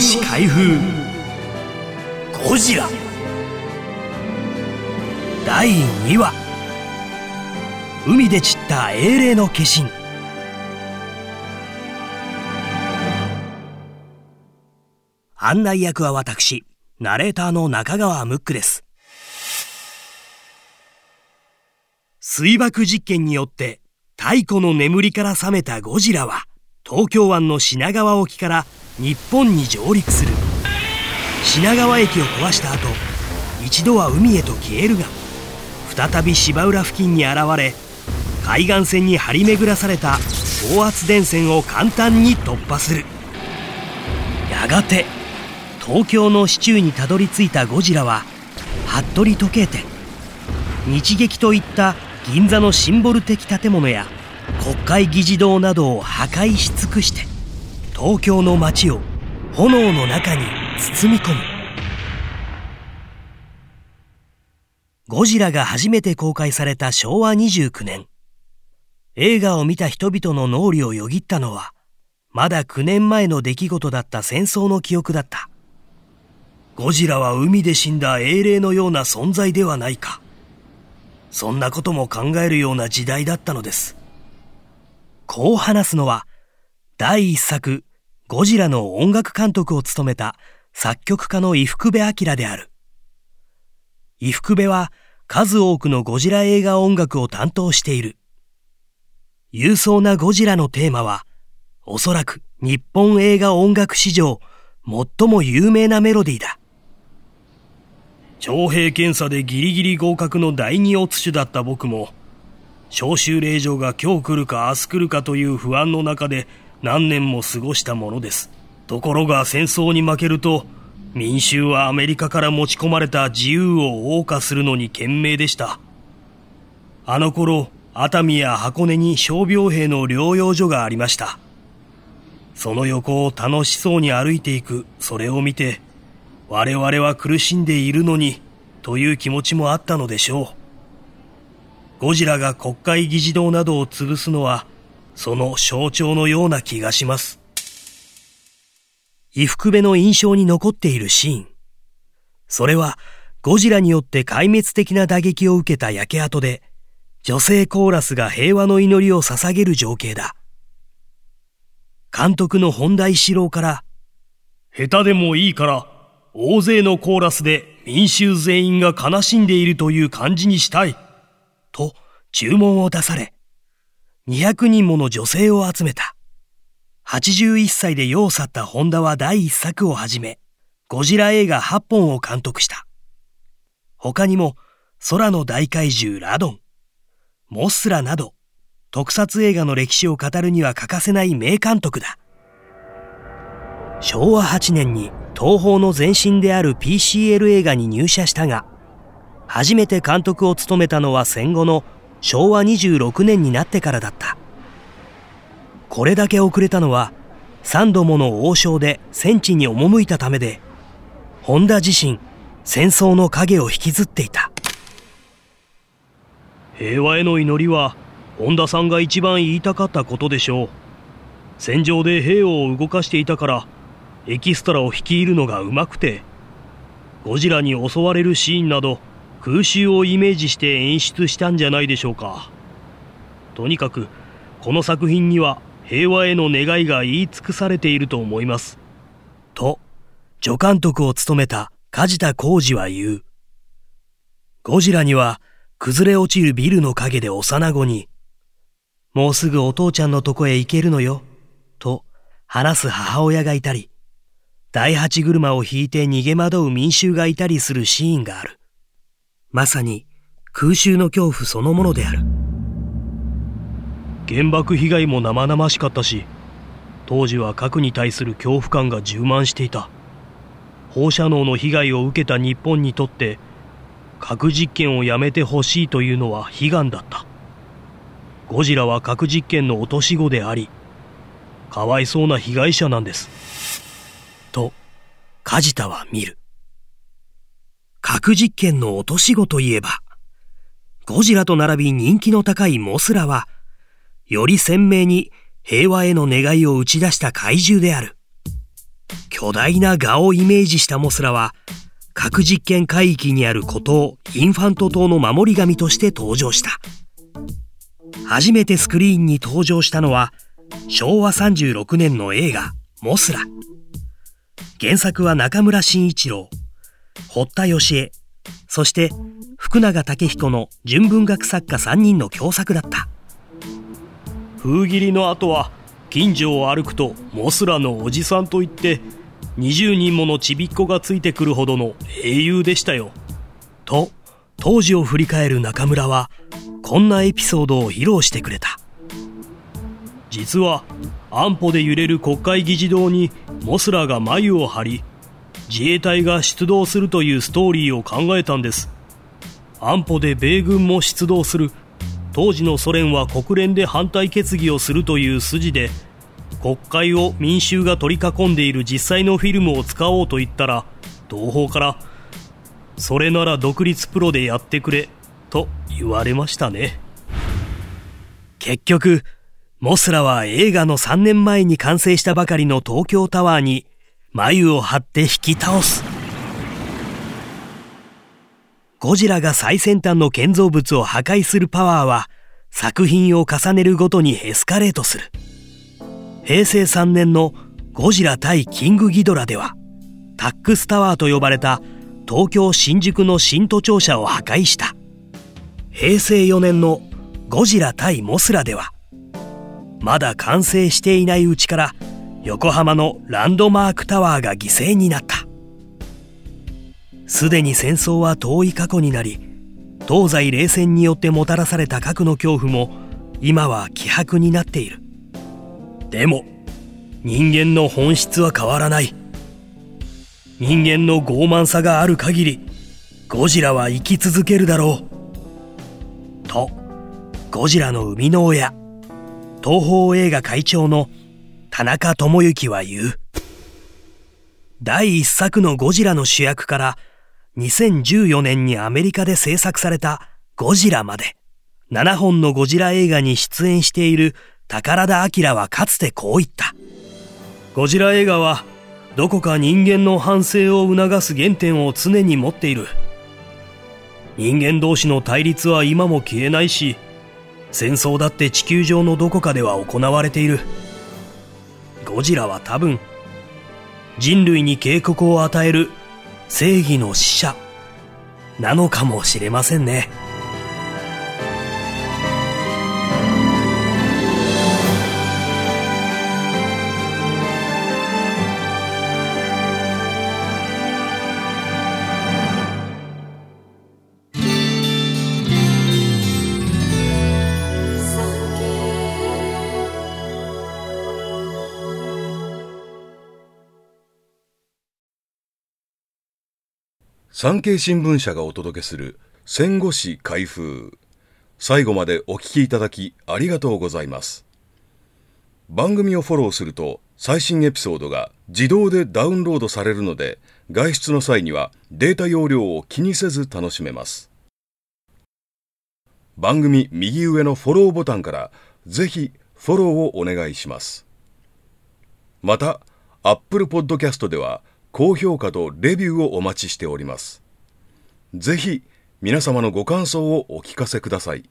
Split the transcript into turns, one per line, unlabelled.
吉開封。ゴジラ。第2話。海で散った英霊の化身。案内役は私ナレーターの中川ムックです。水爆実験によって太古の眠りから覚めたゴジラは東京湾の品川沖から日本に上陸する。品川駅を壊した後一度は海へと消えるが再び芝浦付近に現れ海岸線に張り巡らされた高圧電線を簡単に突破する。やがて東京の市中にたどり着いたゴジラは服部時計店。日劇といった銀座のシンボル的建物や国会議事堂などを破壊し尽くして東京の街を炎の中に包み込む。ゴジラが初めて公開された昭和29年。映画を見た人々の脳裏をよぎったのはまだ9年前の出来事だった戦争の記憶だった。ゴジラは海で死んだ英霊のような存在ではないか。そんなことも考えるような時代だったのです。こう話すのは第一作ゴジラの音楽監督を務めた作曲家の伊福部明である。伊福部は数多くのゴジラ映画音楽を担当している。勇壮なゴジラのテーマは、おそらく日本映画音楽史上最も有名なメロディーだ。徴兵検査でギリギリ合格の第二オツ種だった僕も、召集令状が今日来るか明日来るかという不安の中で何年も過ごしたものです。ところが戦争に負けると、民衆はアメリカから持ち込まれた自由を謳歌するのに懸命でした。あの頃、熱海や箱根に傷病兵の療養所がありました。その横を楽しそうに歩いていく、それを見て、我々は苦しんでいるのに、という気持ちもあったのでしょう。ゴジラが国会議事堂などを潰すのは、その象徴のような気がします。伊福部の印象に残っているシーン。それは、ゴジラによって壊滅的な打撃を受けた焼け跡で、女性コーラスが平和の祈りを捧げる情景だ。監督の本田一郎から、下手でもいいから、大勢のコーラスで民衆全員が悲しんでいるという感じにしたい。と注文を出され、200人もの女性を集めた。81歳で世を去ったホンダは第1作をはじめ、ゴジラ映画8本を監督した。他にも、空の大怪獣ラドン、モスラなど、特撮映画の歴史を語るには欠かせない名監督だ。昭和8年に東宝の前身である PCL 映画に入社したが、初めて監督を務めたのは戦後の昭和26年になってからだった。これだけ遅れたのは3度もの王将で戦地に赴いたためで本田自身戦争の影を引きずっていた。平和への祈りは本田さんが一番言いたかったことでしょう。戦場で兵を動かしていたからエキストラを率いるのがうまくてゴジラに襲われるシーンなど空襲をイメージして演出したんじゃないでしょうか。とにかくこの作品には平和への願いが言い尽くされていると思います。と助監督を務めた梶田浩二は言う。ゴジラには崩れ落ちるビルの陰で幼子にもうすぐお父ちゃんのとこへ行けるのよと話す母親がいたり第八車を引いて逃げ惑う民衆がいたりするシーンがある。まさに空襲の恐怖そのものである。原爆被害も生々しかったし当時は核に対する恐怖感が充満していた。放射能の被害を受けた日本にとって核実験をやめてほしいというのは悲願だった。ゴジラは核実験の落とし子でありかわいそうな被害者なんです。と梶田は見る。核実験の落とし子といえば、ゴジラと並び人気の高いモスラは、より鮮明に平和への願いを打ち出した怪獣である。巨大な蛾をイメージしたモスラは核実験海域にある孤島インファント島の守り神として登場した。初めてスクリーンに登場したのは昭和36年の映画「モスラ」原作は中村慎一郎。堀田芳恵。そして福永武彦の純文学作家3人の共作だった。
封切りの後は近所を歩くとモスラのおじさんといって20人ものちびっこがついてくるほどの英雄でしたよ。
と当時を振り返る中村はこんなエピソードを披露してくれた。
実は安保で揺れる国会議事堂にモスラが眉を張り自衛隊が出動するというストーリーを考えたんです。安保で米軍も出動する。当時のソ連は国連で反対決議をするという筋で国会を民衆が取り囲んでいる実際のフィルムを使おうと言ったら同胞からそれなら独立プロでやってくれと言われましたね。
結局モスラは映画の3年前に完成したばかりの東京タワーに眉を張って引き倒す。ゴジラが最先端の建造物を破壊するパワーは作品を重ねるごとにエスカレートする。平成3年のゴジラ対キングギドラではタックスタワーと呼ばれた東京新宿の新都庁舎を破壊した。平成4年のゴジラ対モスラではまだ完成していないうちから横浜のランドマークタワーが犠牲になった。すでに戦争は遠い過去になり東西冷戦によってもたらされた核の恐怖も今は希薄になっている。でも人間の本質は変わらない。人間の傲慢さがある限りゴジラは生き続けるだろう。とゴジラの生みの親東宝映画会長の田中智之は言う第一作のゴジラの主役から2014年にアメリカで制作されたゴジラまで7本のゴジラ映画に出演している宝田明はかつてこう言った。ゴジラ映画はどこか人間の反省を促す原点を常に持っている。人間同士の対立は今も消えないし、戦争だって地球上のどこかでは行われている。ゴジラは多分、人類に警告を与える正義の使者なのかもしれませんね。
産経新聞社がお届けする戦後史開封。最後までお聞きいただきありがとうございます。番組をフォローすると最新エピソードが自動でダウンロードされるので外出の際にはデータ容量を気にせず楽しめます。番組右上のフォローボタンからぜひフォローをお願いします。また Apple Podcast では高評価とレビューをお待ちしております。ぜひ皆様のご感想をお聞かせください。